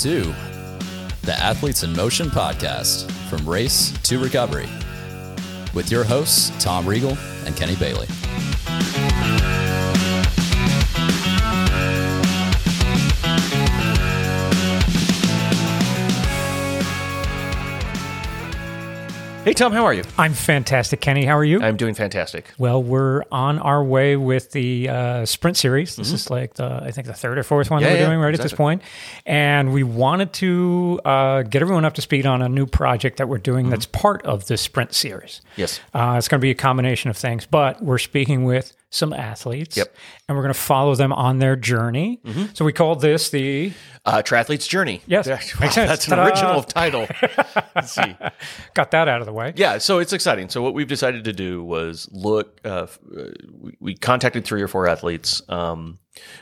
to the Athletes in Motion podcast from race to recovery with your hosts, Tom Regal and Kenny Bailey. Hey, Tom, how are you? I'm fantastic, Kenny. How are you? I'm doing fantastic. well, we're on our way with the uh, sprint series. This is like the I think the third or fourth one Mm-hmm. Yeah, that we're yeah, doing right at this exactly. point, and we wanted to uh, get everyone up to speed on a new project that we're doing Mm-hmm. that's part of the sprint series. Yes. Uh, it's going to be a combination of things, but we're speaking with some athletes, Yep. and we're going to follow them on their journey. So we called this the Uh, Triathlete's Journey. Yes, Yeah, makes sense. That's an Ta-da. original title. Let's see. got that out of the way. Yeah, so it's exciting. So what we've decided to do was look. Uh, uh, we, we contacted three or four athletes. Um,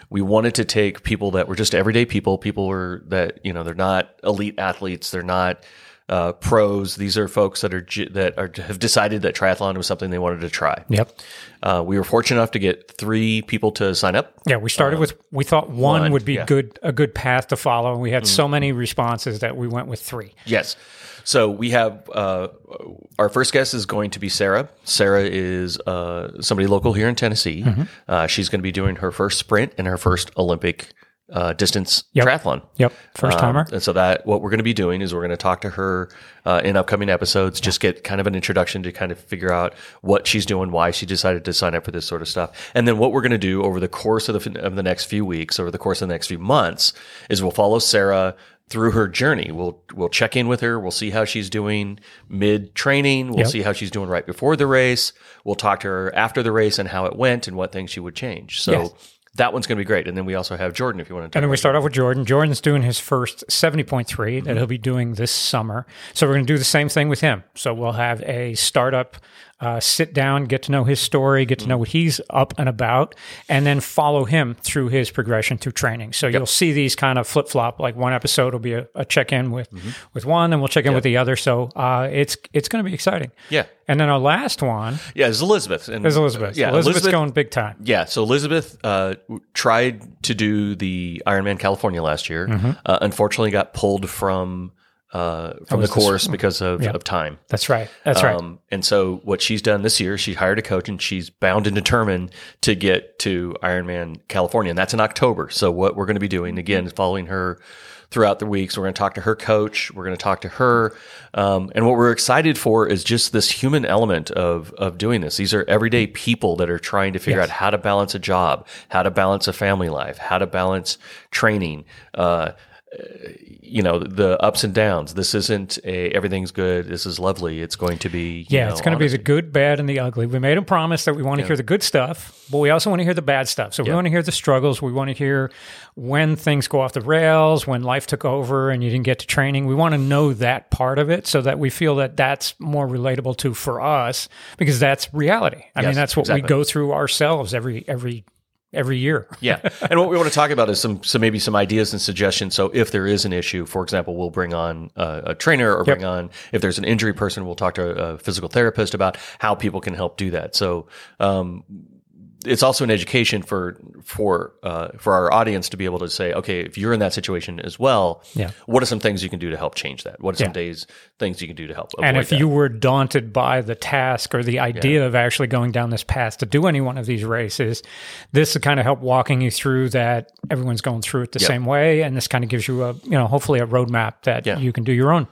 we wanted to take people that were just everyday people. People were that you know they're not elite athletes. They're not uh, pros. These are folks that are that are have decided that triathlon was something they wanted to try. Yep. Uh, we were fortunate enough to get three people to sign up. Yeah, we started with we thought one, one, would be yeah. good a good path to follow, and we had so many responses that we went with three. Yes. So we have uh, our first guest is going to be Sarah. Sarah is uh, somebody local here in Tennessee. Mm-hmm. Uh, she's going to be doing her first sprint and her first Olympic uh, distance Yep. triathlon. Yep, first Um, timer. and so that what we're going to be doing is we're going to talk to her uh, in upcoming episodes, just get kind of an introduction to kind of figure out what she's doing, why she decided to sign up for this sort of stuff, and then what we're going to do over the course of the of the next few weeks, over the course of the next few months, is we'll follow Sarah through her journey. We'll we'll check in with her. We'll see how she's doing mid training. We'll Yep. see how she's doing right before the race. We'll talk to her after the race and how it went and what things she would change. So. Yes. That one's going to be great, and then we also have Jordan. If you want to, talk And then we start off with Jordan. Jordan's doing his first 70.3 Mm-hmm. that he'll be doing this summer. So we're going to do the same thing with him. So we'll have a startup uh, sit down, get to know his story, get to know what he's up and about, and then follow him through his progression through training. So you'll see these kind of flip flop. Like one episode will be a, a check in with Mm-hmm. with one, and we'll check in with the other. So uh, it's it's going to be exciting. Yeah. And then our last one Yeah, it's Elizabeth. And, is Elizabeth. Yeah, Elizabeth's Elizabeth, going big time. Yeah, so Elizabeth uh, tried to do the Ironman California last year. Mm-hmm. Uh, unfortunately, got pulled from uh, from the this- course because of, of time. That's right. That's right. Um, and so what she's done this year, she hired a coach and she's bound and determined to get to Ironman California. And that's in October. So what we're going to be doing again is following her throughout the weeks. We're going to talk to her coach. We're going to talk to her. Um, and what we're excited for is just this human element of, of doing this. These are everyday people that are trying to figure Yes. out how to balance a job, how to balance a family life, how to balance training, uh, you know the ups and downs. This isn't a everything's good. This is lovely. It's going to be you Yeah, know, it's going to be the good, bad, and the ugly. We made a promise that we want to hear the good stuff, but we also want to hear the bad stuff. So we want to hear the struggles. We want to hear when things go off the rails, when life took over and you didn't get to training. We want to know that part of it so that we feel that that's more relatable to for us because that's reality. I mean, that's what exactly. we go through ourselves every every every year. yeah. And what we want to talk about is some, some maybe some ideas and suggestions. So if there is an issue, for example, we'll bring on uh, a trainer or bring on if there's an injury person, we'll talk to a physical therapist about how people can help do that. So um, it's also an education for for uh, for our audience to be able to say, okay, if you're in that situation as well, Yeah. what are some things you can do to help change that? What are some Yeah. days things you can do to help? And if that? you were daunted by the task or the idea of actually going down this path to do any one of these races, this will kind of help walking you through that everyone's going through it the same way. And this kind of gives you a, you know, hopefully a roadmap that Yeah. you can do your own.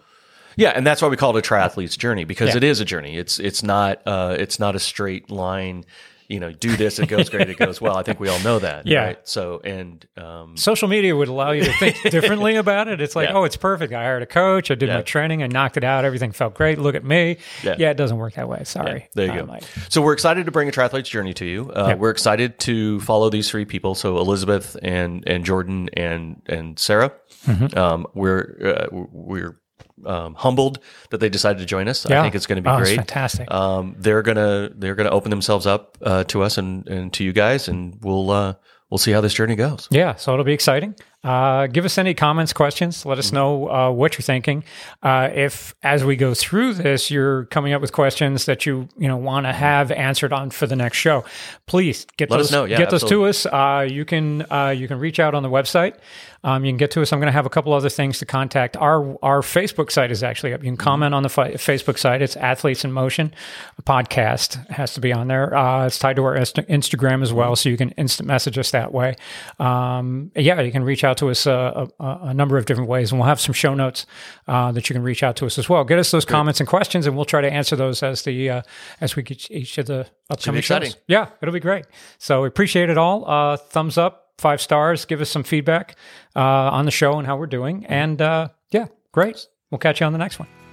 Yeah, and that's why we call it a triathlete's journey because Yeah. it is a journey. It's it's not uh, it's not a straight line. You know, do this, it goes great, it goes well. I think we all know that. Yeah. Right? So, and um, Social media would allow you to think differently about it. It's like, Yeah. oh, it's perfect. I hired a coach. I did Yeah. my training. I knocked it out. Everything felt great. Look at me. Yeah. Yeah, it doesn't work that way. Sorry. there you Um, go. I- So we're excited to bring a triathlete's journey to you. Uh. We're excited to follow these three people. So Elizabeth and and Jordan and and Sarah. Mm-hmm. Um, we're uh, we're um, humbled that they decided to join us. I think it's going to be Oh, great. fantastic. Um, they're gonna they're gonna open themselves up uh, to us and, and to you guys, and we'll uh, we'll see how this journey goes. Yeah, so it'll be exciting. Uh, give us any comments, questions. Let us know uh, what you're thinking. Uh, if, as we go through this, you're coming up with questions that you you know want to have answered on for the next show, please get Let those us know. Yeah, get those to us. Uh, you can uh, you can reach out on the website. Um, you can get to us. I'm going to have a couple other things to contact. Our our Facebook site is actually up. You can comment on the fi- Facebook site. It's Athletes in Motion podcast has to be on there. Uh, it's tied to our Inst- Instagram as well, so you can instant message us that way. Um, yeah, you can reach out to us uh, a, a, a number of different ways, and we'll have some show notes uh, that you can reach out to us as well. Get us those comments and questions, and we'll try to answer those as the uh, as we get each of the upcoming shows. Yeah, it'll be great. So we appreciate it all. Uh, thumbs up, five stars. Give us some feedback uh, on the show and how we're doing. And uh, yeah, great. We'll catch you on the next one.